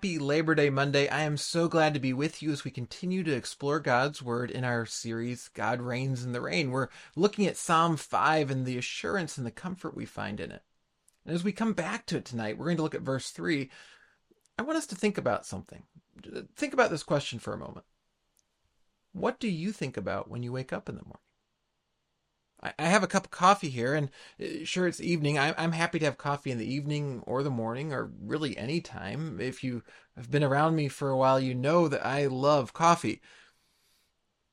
Happy Labor Day Monday. I am so glad to be with you as we continue to explore God's Word in our series, God Reigns in the Rain. We're looking at Psalm 5 and the assurance and the comfort we find in it. And as we come back to it tonight, we're going to look at verse 3. I want us to think about something. Think about this question for a moment. What do you think about when you wake up in the morning? I have a cup of coffee here, and uh, sure, it's evening. I'm happy to have coffee in the evening or the morning, or really any time. If you have been around me for a while, you know that I love coffee.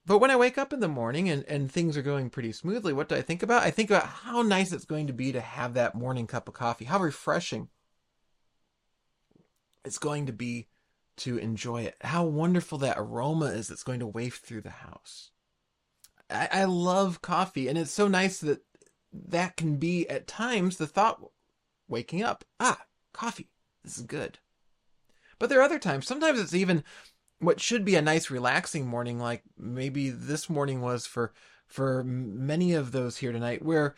But when I wake up in the morning and, and things are going pretty smoothly, what do I think about? I think about how nice it's going to be to have that morning cup of coffee, how refreshing it's going to be to enjoy it, how wonderful that aroma is that's going to waft through the house. I, I love coffee, and it's so nice that that can be at times the thought waking up. Ah, coffee. This is good. But there are other times. Sometimes it's even what should be a nice relaxing morning, like maybe this morning was for for many of those here tonight, where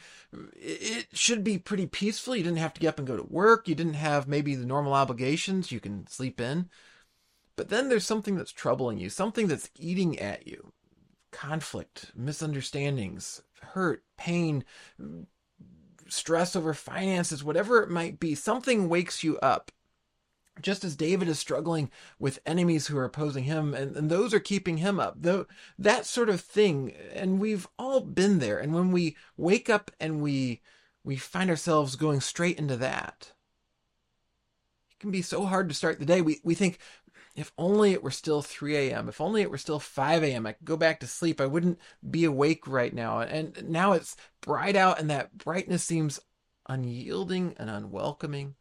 it should be pretty peaceful. You didn't have to get up and go to work. You didn't have maybe the normal obligations. You can sleep in. But then there's something that's troubling you, something that's eating at you conflict, misunderstandings, hurt, pain, stress over finances, whatever it might be, something wakes you up. Just as David is struggling with enemies who are opposing him, and, and those are keeping him up. Though that sort of thing, and we've all been there. And when we wake up and we we find ourselves going straight into that, it can be so hard to start the day. We we think, if only it were still 3 a.m. If only it were still 5 a.m. I could go back to sleep. I wouldn't be awake right now. And now it's bright out, and that brightness seems unyielding and unwelcoming.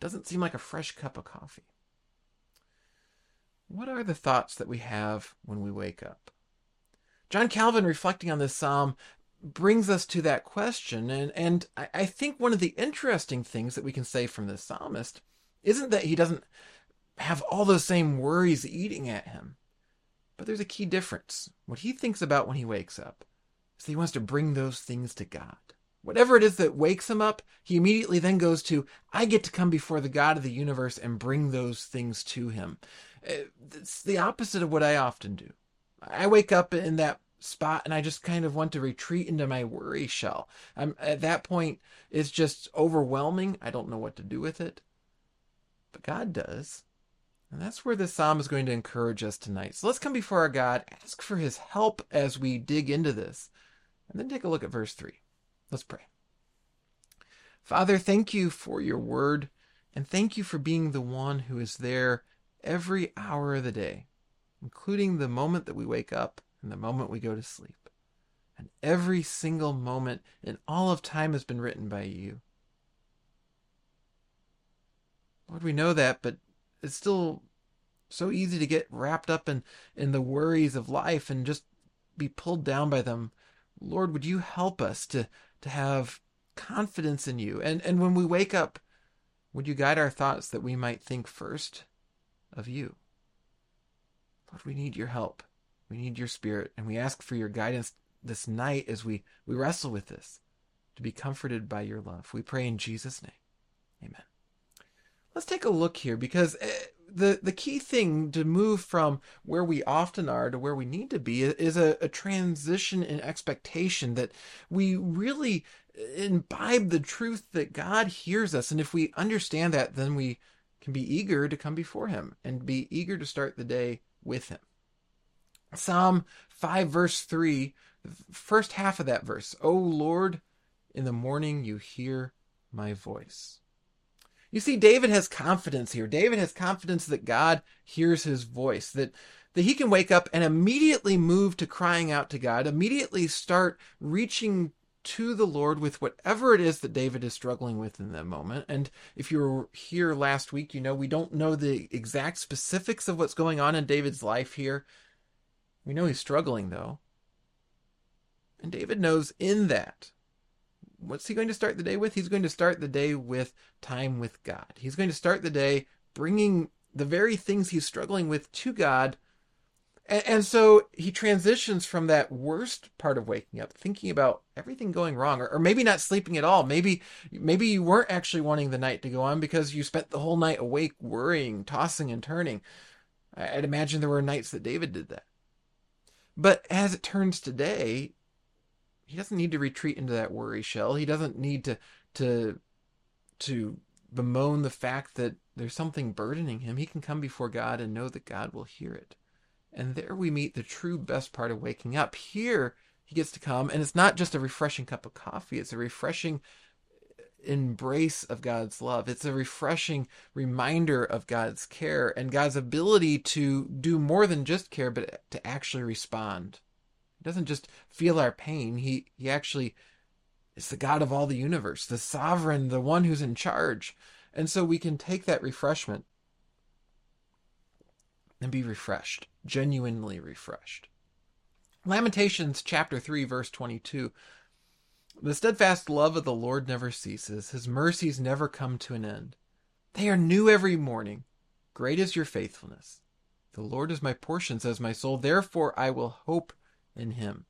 Doesn't seem like a fresh cup of coffee. What are the thoughts that we have when we wake up? John Calvin, reflecting on this psalm, brings us to that question. And, and I, I think one of the interesting things that we can say from this psalmist isn't that he doesn't have all those same worries eating at him. But there's a key difference. What he thinks about when he wakes up is that he wants to bring those things to God. Whatever it is that wakes him up, he immediately then goes to, I get to come before the God of the universe and bring those things to him. Uh, it's the opposite of what I often do. I wake up in that spot and I just kind of want to retreat into my worry shell. I'm at that point it's just overwhelming. I don't know what to do with it. But God does. And that's where the psalm is going to encourage us tonight. So let's come before our God, ask for his help as we dig into this, and then take a look at verse 3. Let's pray. Father, thank you for your word, and thank you for being the one who is there every hour of the day, including the moment that we wake up and the moment we go to sleep. And every single moment in all of time has been written by you. Lord, we know that, but it's still so easy to get wrapped up in in the worries of life and just be pulled down by them. Lord would you help us to to have confidence in you? And and when we wake up would you guide our thoughts that we might think first of you? Lord we need your help. We need your spirit and we ask for your guidance this night as we we wrestle with this to be comforted by your love. We pray in jesus name. Amen let's take a look here because eh, the the key thing to move from where we often are to where we need to be is a, a transition in expectation that we really imbibe the truth that God hears us, and if we understand that, then we can be eager to come before Him and be eager to start the day with Him. Psalm five verse three, first half of that verse. O Lord, in the morning you hear my voice. You see, David has confidence here. David has confidence that God hears his voice, that, that he can wake up and immediately move to crying out to God, immediately start reaching to the Lord with whatever it is that David is struggling with in that moment. And if you were here last week, you know we don't know the exact specifics of what's going on in David's life here. We know he's struggling, though. And David knows in that what's he going to start the day with? He's going to start the day with time with God. He's going to start the day bringing the very things he's struggling with to God And, and so he transitions from that worst part of waking up, thinking about everything going wrong, or, or maybe not sleeping at all. Maybe maybe you weren't actually wanting the night to go on because you spent the whole night awake, worrying, tossing and turning. I'd imagine there were nights that David did that. But as it turns today, he doesn't need to retreat into that worry shell. He doesn't need to to to bemoan the fact that there's something burdening him. He can come before God and know that God will hear it. And there we meet the true best part of waking up. Here he gets to come, and it's not just a refreshing cup of coffee, it's a refreshing embrace of God's love. It's a refreshing reminder of God's care and God's ability to do more than just care, but to actually respond. Doesn't just feel our pain, he, he actually is the God of all the universe, the sovereign, the one who's in charge. And so we can take that refreshment and be refreshed, genuinely refreshed. Lamentations chapter 3 verse 22 the steadfast love of the Lord never ceases, his mercies never come to an end. They are new every morning. Great is your faithfulness. The Lord is my portion, says my soul, therefore I will hope in him.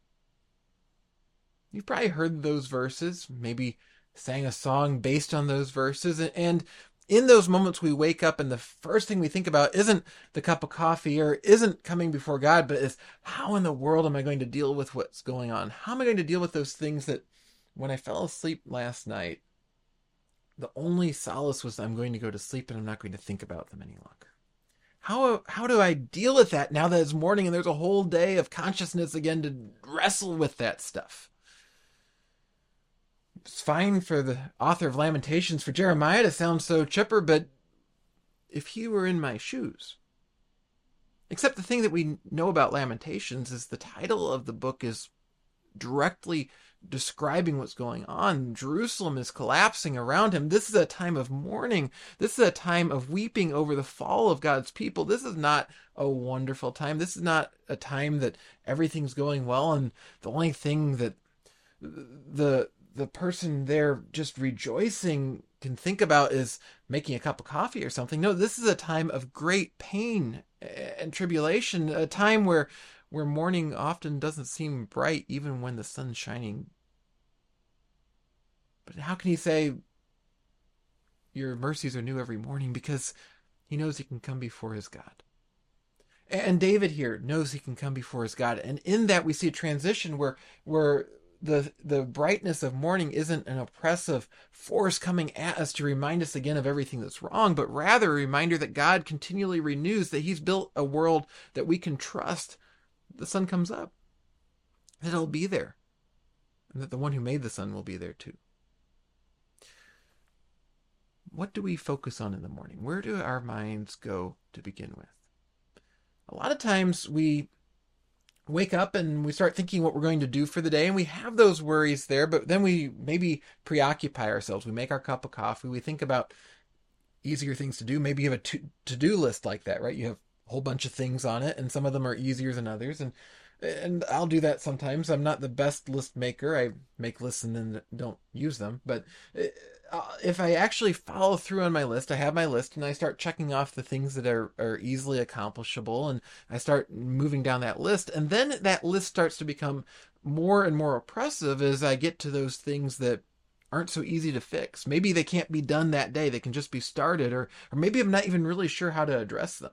You've probably heard those verses, maybe sang a song based on those verses, and in those moments we wake up and the first thing we think about isn't the cup of coffee or isn't coming before God, but is how in the world am I going to deal with what's going on? How am I going to deal with those things that when I fell asleep last night, the only solace was I'm going to go to sleep and I'm not going to think about them any longer. How how do I deal with that now that it's morning and there's a whole day of consciousness again to wrestle with that stuff? It's fine for the author of Lamentations for Jeremiah to sound so chipper, but if he were in my shoes, except the thing that we know about Lamentations is the title of the book is directly describing what's going on. Jerusalem is collapsing around him. This is a time of mourning. This is a time of weeping over the fall of God's people. This is not a wonderful time. This is not a time that everything's going well and the only thing that the the person there just rejoicing can think about is making a cup of coffee or something. No, this is a time of great pain and tribulation, a time where where morning often doesn't seem bright even when the sun's shining but how can he say, Your mercies are new every morning? Because he knows he can come before his God. And David here knows he can come before his God. And in that we see a transition where where the the brightness of morning isn't an oppressive force coming at us to remind us again of everything that's wrong, but rather a reminder that God continually renews that He's built a world that we can trust. The sun comes up, that it'll be there, and that the one who made the sun will be there too what do we focus on in the morning? Where do our minds go to begin with? A lot of times we wake up and we start thinking what we're going to do for the day and we have those worries there, but then we maybe preoccupy ourselves. We make our cup of coffee, we think about easier things to do. Maybe you have a to do list like that, right? You have a whole bunch of things on it and some of them are easier than others and and I'll do that sometimes. I'm not the best list maker. I make lists and then don't use them, but uh, if I actually follow through on my list, I have my list and I start checking off the things that are, are easily accomplishable and I start moving down that list. And then that list starts to become more and more oppressive as I get to those things that aren't so easy to fix. Maybe they can't be done that day. They can just be started or, or maybe I'm not even really sure how to address them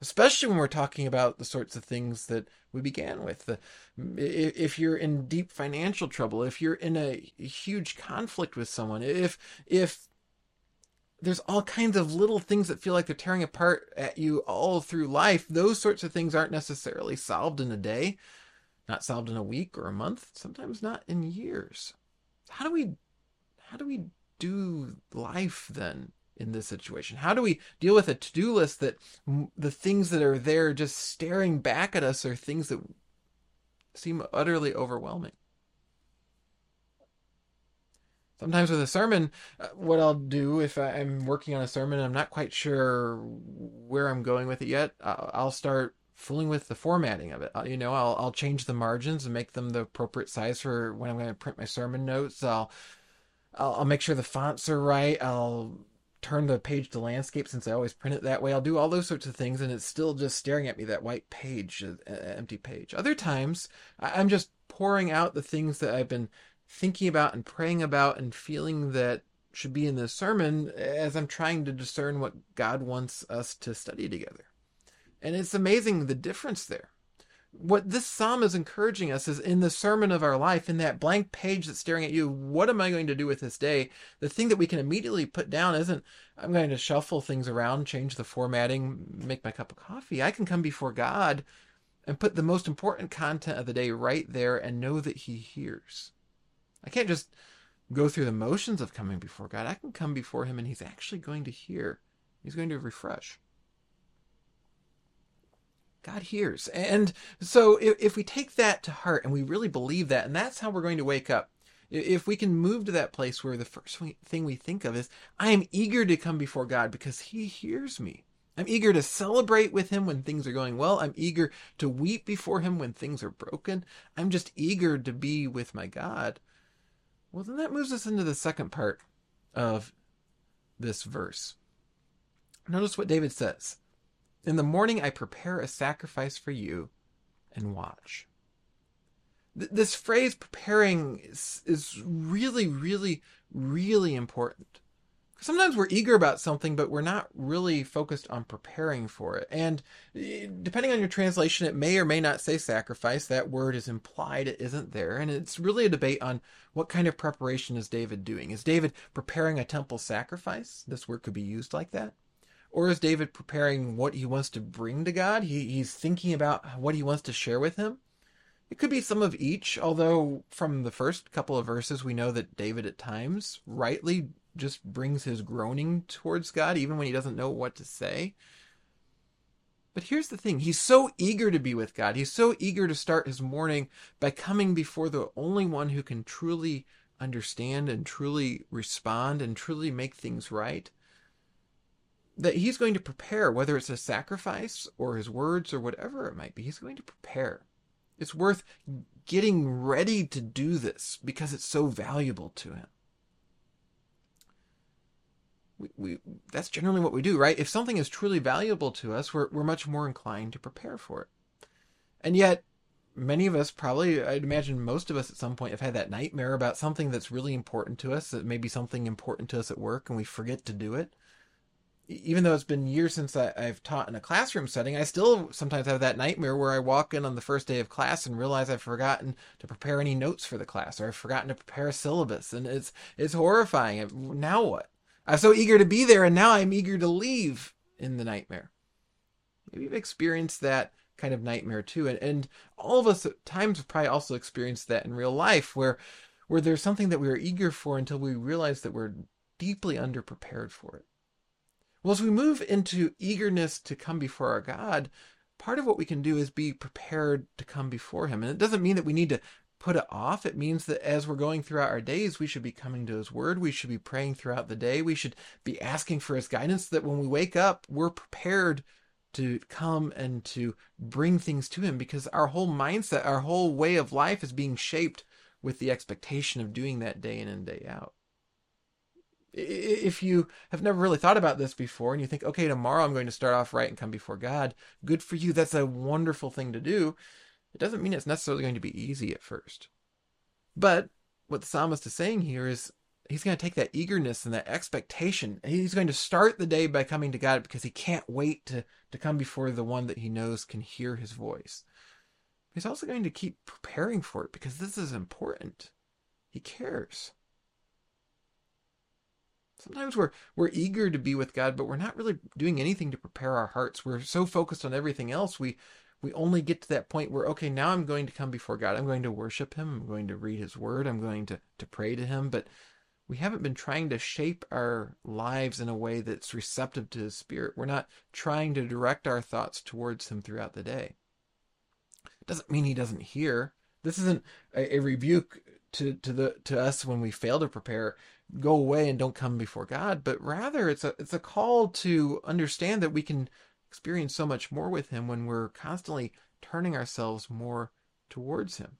especially when we're talking about the sorts of things that we began with. The, if you're in deep financial trouble, if you're in a huge conflict with someone, if if there's all kinds of little things that feel like they're tearing apart at you all through life, those sorts of things aren't necessarily solved in a day, not solved in a week or a month, sometimes not in years. How do we how do we do life then? In this situation? How do we deal with a to do list that the things that are there just staring back at us are things that seem utterly overwhelming? Sometimes with a sermon, uh, what I'll do if I'm working on a sermon and I'm not quite sure where I'm going with it yet, I'll start fooling with the formatting of it. You know, I'll I'll change the margins and make them the appropriate size for when I'm going to print my sermon notes. I'll I'll, I'll make sure the fonts are right. I'll turn the page to landscape since I always print it that way. I'll do all those sorts of things, and it's still just staring at me that white page, uh, empty page. Other times, I'm just pouring out the things that I've been thinking about and praying about and feeling that should be in the sermon as I'm trying to discern what God wants us to study together. And it's amazing the difference there. What this psalm is encouraging us is in the sermon of our life, in that blank page that's staring at you, what am I going to do with this day? The thing that we can immediately put down isn't, I'm going to shuffle things around, change the formatting, make my cup of coffee. I can come before God and put the most important content of the day right there and know that He hears. I can't just go through the motions of coming before God. I can come before Him and He's actually going to hear. He's going to refresh. God hears. And so if, if, we take that to heart and we really believe that, and that's how we're going to wake up, if we can move to that place where the first thing we think of is, I am eager to come before God because He hears me. I'm eager to celebrate with Him when things are going well. I'm eager to weep before Him when things are broken. I'm just eager to be with my God. Well, then that moves us into the second part of this verse. Notice what David says In the morning I prepare a sacrifice for you and watch. Th- this phrase preparing is, is really, really, really important sometimes we're eager about something, but we're not really focused on preparing for it. And eh, depending on your translation, it may or may not say sacrifice. That word is implied, it isn't there. And it's really a debate on what kind of preparation is David doing. Is David preparing a temple sacrifice? This word could be used like that. Or is David preparing what he wants to bring to God? He, he's thinking about what he wants to share with him. It could be some of each, although from the first couple of verses, we know that David at times rightly just brings his groaning towards God, even when he doesn't know what to say. But here's the thing he's so eager to be with God. He's so eager to start his morning by coming before the only one who can truly understand and truly respond and truly make things right. That he's going to prepare, whether it's a sacrifice or his words or whatever it might be, he's going to prepare. It's worth getting ready to do this because it's so valuable to him we, we that's generally what we do, right? If something is truly valuable to us, we're we're much more inclined to prepare for it. And yet, many of us probably I'd imagine most of us at some point have had that nightmare about something that's really important to us, that may be something important to us at work and we forget to do it. Even though it's been years since I, I've taught in a classroom setting, I still sometimes have that nightmare where I walk in on the first day of class and realize I've forgotten to prepare any notes for the class or I've forgotten to prepare a syllabus. And it's it's horrifying. Now what? I'm so eager to be there, and now I'm eager to leave in the nightmare. Maybe you've experienced that kind of nightmare too, and, and all of us at times have probably also experienced that in real life, where where there's something that we are eager for until we realize that we're deeply underprepared for it. Well, as we move into eagerness to come before our God, part of what we can do is be prepared to come before Him. And it doesn't mean that we need to put it off. It means that as we're going throughout our days, we should be coming to His Word. We should be praying throughout the day. We should be asking for His guidance so that when we wake up, we're prepared to come and to bring things to Him because our whole mindset, our whole way of life is being shaped with the expectation of doing that day in and day out. If you have never really thought about this before and you think, okay, tomorrow I'm going to start off right and come before God, good for you. That's a wonderful thing to do. It doesn't mean it's necessarily going to be easy at first. But what the psalmist is saying here is he's going to take that eagerness and that expectation. He's going to start the day by coming to God because he can't wait to, to come before the one that he knows can hear his voice. He's also going to keep preparing for it because this is important. He cares. Sometimes we're we're eager to be with God, but we're not really doing anything to prepare our hearts. We're so focused on everything else, we we only get to that point where okay now i'm going to come before god. I'm going to worship him. I'm going to read his word. I'm going to, to pray to him. But we haven't been trying to shape our lives in a way that's receptive to his spirit. We're not trying to direct our thoughts towards him throughout the day. Doesn't mean he doesn't hear. This isn't a, a rebuke to, to the to us when we fail to prepare go away and don't come before god but rather it's a it's a call to understand that we can experience so much more with Him when we're constantly turning ourselves more towards Him.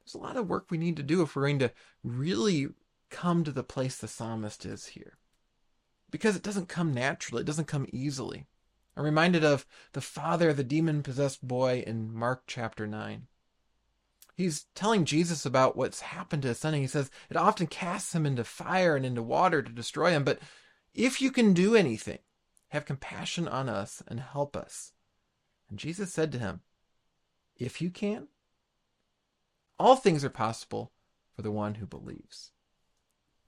There's a lot of work we need to do if we're going to really come to the place the psalmist is here. because it doesn't come naturally, it doesn't come easily. I'm reminded of the father of the demon possessed boy in Mark chapter 9. He's telling Jesus about what's happened to his son, and he says it often casts him into fire and into water to destroy him. But if you can do anything, have compassion on us and help us. And Jesus said to him, If you can, all things are possible for the one who believes.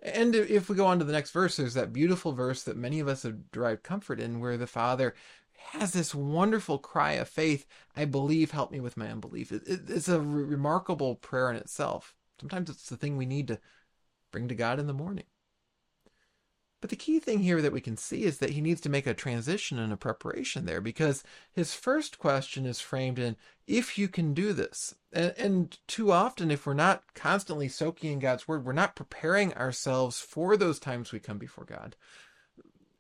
And if we go on to the next verse, there's that beautiful verse that many of us have derived comfort in, where the Father has this wonderful cry of faith I believe, help me with my unbelief. it's a remarkable prayer in itself. Sometimes it's the thing we need to bring to God in the morning. But the key thing here that we can see is that he needs to make a transition and a preparation there because his first question is framed in, if you can do this. And, and, too often, if we're not constantly soaking in God's word, we're not preparing ourselves for those times we come before God.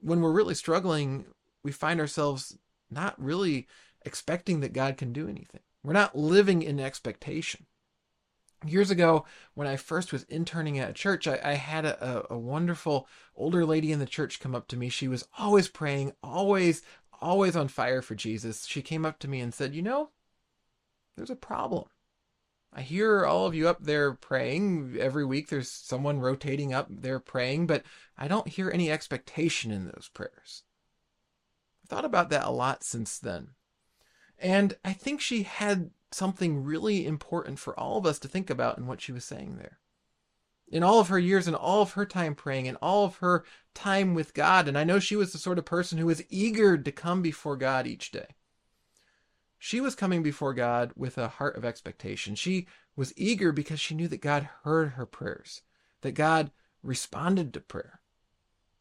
When we're really struggling, we find ourselves not really expecting that God can do anything. We're not living in expectation. Years ago when i first was interning at a church i, I had a, a, wonderful older lady in the church come up to me. She was always praying always always on fire for jesus. She came up to me and said you know there's a problem. I hear all of you up there praying every week. There's someone rotating up there praying but i don't hear any expectation in those prayers thought about that a lot since then and i think she had something really important for all of us to think about in what she was saying there. In all of her years and all of her time praying and all of her time with God, and I know she was the sort of person who was eager to come before God each day. She was coming before God with a heart of expectation. She was eager because she knew that God heard her prayers, that God responded to prayer.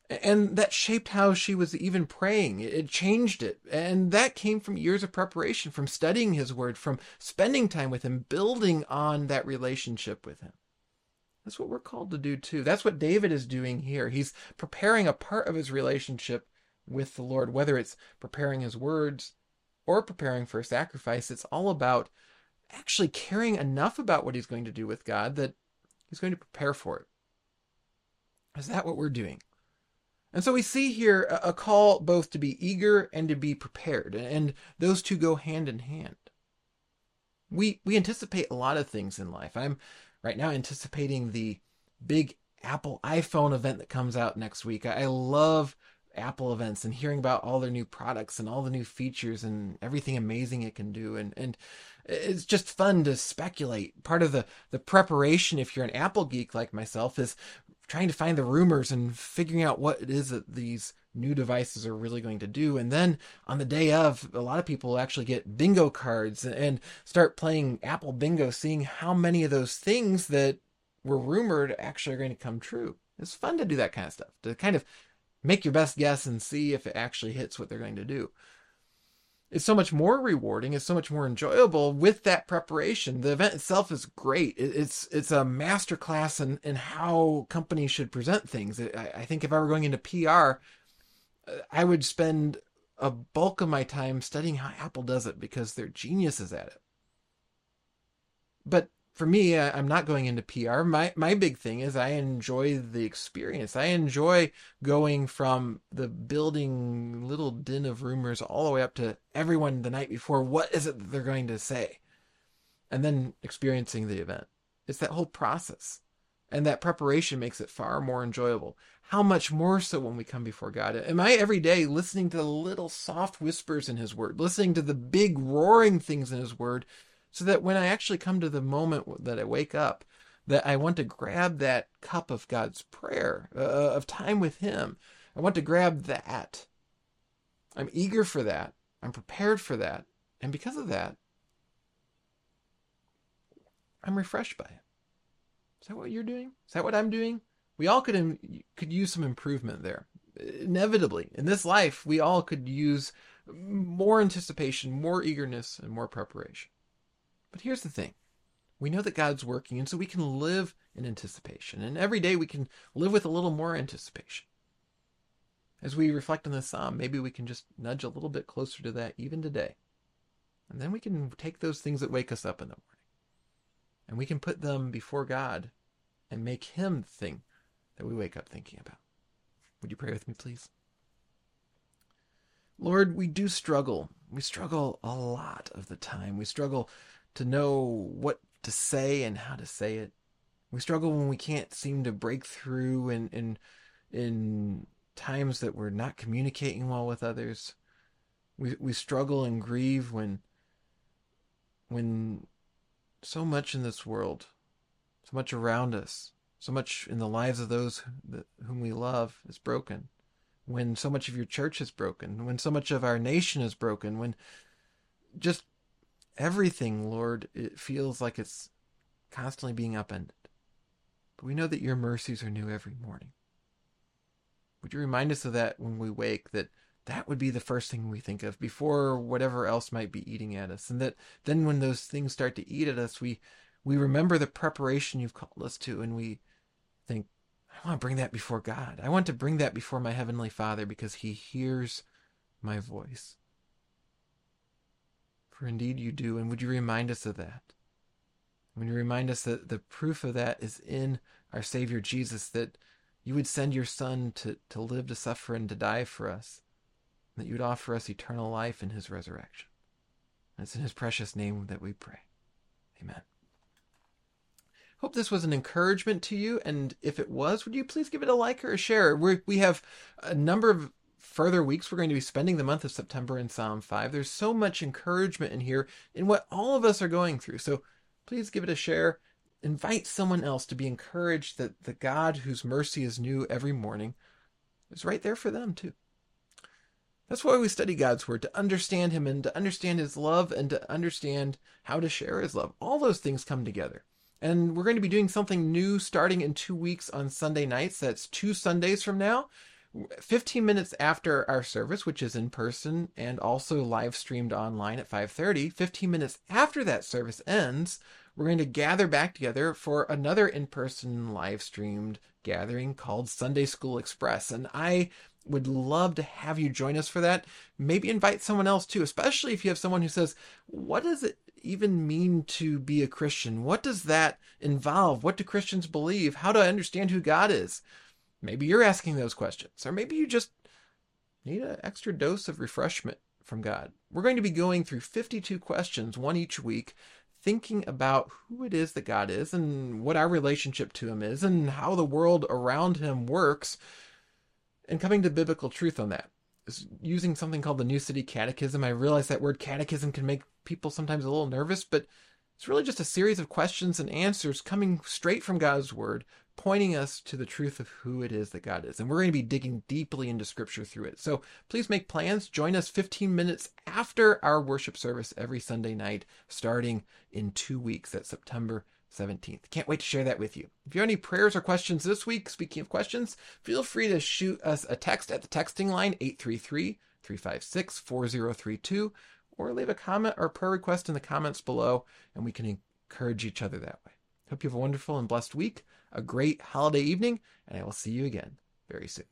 And that shaped how she was even praying. It changed it. And that came from years of preparation, from studying his word, from spending time with him, building on that relationship with him. That's what we're called to do too. That's what David is doing here. He's preparing a part of his relationship with the Lord, whether it's preparing his words or preparing for a sacrifice. It's all about actually caring enough about what he's going to do with God that he's going to prepare for it. Is that what we're doing? And so we see here a call both to be eager and to be prepared, and those two go hand in hand. We we anticipate a lot of things in life. I'm right now anticipating the big Apple iPhone event that comes out next week. I love Apple events and hearing about all their new products and all the new features and everything amazing it can do and and it's just fun to speculate. Part of the the preparation if you're an Apple geek like myself is trying to find the rumors and figuring out what it is that these new devices are really going to do. And then on the day of, a lot of people actually get bingo cards and start playing Apple Bingo, seeing how many of those things that were rumored actually are going to come true. It's fun to do that kind of stuff, to kind of make your best guess and see if it actually hits what they're going to do is so much more rewarding, is so much more enjoyable with that preparation. The event itself is great. It's it's a masterclass in, in how companies should present things. I, I think if I were going into PR, I would spend a bulk of my time studying how Apple does it because they're geniuses at it. But for me, uh, I'm not going into PR. My my big thing is I enjoy the experience. I enjoy going from the building little din of rumors all the way up to everyone the night before. What is it that they're going to say? And then experiencing the event. It's that whole process. And that preparation makes it far more enjoyable. How much more so when we come before God? Am I every day listening to the little soft whispers in His Word, listening to the big roaring things in His Word, so that when I actually come to the moment that I wake up, that I want to grab that cup of God's prayer, uh, uh, of time with Him. I want to grab that. I'm eager for that. I'm prepared for that. And because of that, I'm refreshed by it. Is that what you're doing? Is that what I'm doing? We all could could use some improvement there. Inevitably, in this life, we all could use more anticipation, more eagerness, and more preparation. But here's the thing we know that God's working, and so we can live in anticipation. And every day we can live with a little more anticipation. As we reflect on this psalm, maybe we can just nudge a little bit closer to that even today. And then we can take those things that wake us up in the morning and we can put them before God and make Him the thing that we wake up thinking about. Would you pray with me, please? Lord, we do struggle. We struggle a lot of the time. We struggle to know what to say and how to say it. We struggle when we can't seem to break through in in in times that we're not communicating well with others. We we struggle and grieve when when so much in this world, so much around us, so much in the lives of those whom we love is broken. When so much of your church is broken, when so much of our nation is broken, when just everything, Lord, it feels like it's constantly being upended. But we know that your mercies are new every morning. Would you remind us of that when we wake, that that would be the first thing we think of before whatever else might be eating at us. And that then when those things start to eat at us, we, we remember the preparation you've called us to and we think, I want to bring that before God. I want to bring that before my Heavenly Father because He hears my voice. For indeed you do. And would you remind us of that? Would you remind us that the proof of that is in our Savior Jesus, that you would send your Son to, to live, to suffer, and to die for us that you would offer us eternal life in his resurrection. And it's in his precious name that we pray. Amen. Hope this was an encouragement to you. And if it was, would you please give it a like or a share? we we have a number of further weeks we're going to be spending the month of September in Psalm 5. There's so much encouragement in here in what all of us are going through. So please give it a share. Invite someone else to be encouraged that the God whose mercy is new every morning is right there for them too. That's why we study God's Word, to understand Him and to understand His love and to understand how to share His love. All those things come together. And we're going to be doing something new starting in two weeks on Sunday nights. That's two Sundays from now. 15 minutes after our service, which is in person and also live streamed online at 5:30, 15 minutes after that service ends, we're going to gather back together for another in-person live streamed gathering called Sunday School Express. And I would love to have you join us for that. Maybe invite someone else too, especially if you have someone who says, What does it even mean to be a Christian? What does that involve? What do Christians believe? How do I understand who God is? Maybe you're asking those questions, or maybe you just need an extra dose of refreshment from God. We're going to be going through 52 questions, one each week, thinking about who it is that God is and what our relationship to Him is and how the world around Him works and coming to biblical truth on that using something called the New City Catechism. I realize that word catechism can make people sometimes a little nervous, but it's really just a series of questions and answers coming straight from God's Word, pointing us to the truth of who it is that God is. And we're going to be digging deeply into Scripture through it. So please make plans. Join us 15 minutes after our worship service every Sunday night, starting in two weeks at September 17th. Can't wait to share that with you. If you have any prayers or questions this week, speaking of questions, feel free to shoot us a text at the texting line 833 356 4032 or leave a comment or prayer request in the comments below and we can encourage each other that way. Hope you have a wonderful and blessed week, a great holiday evening, and I will see you again very soon.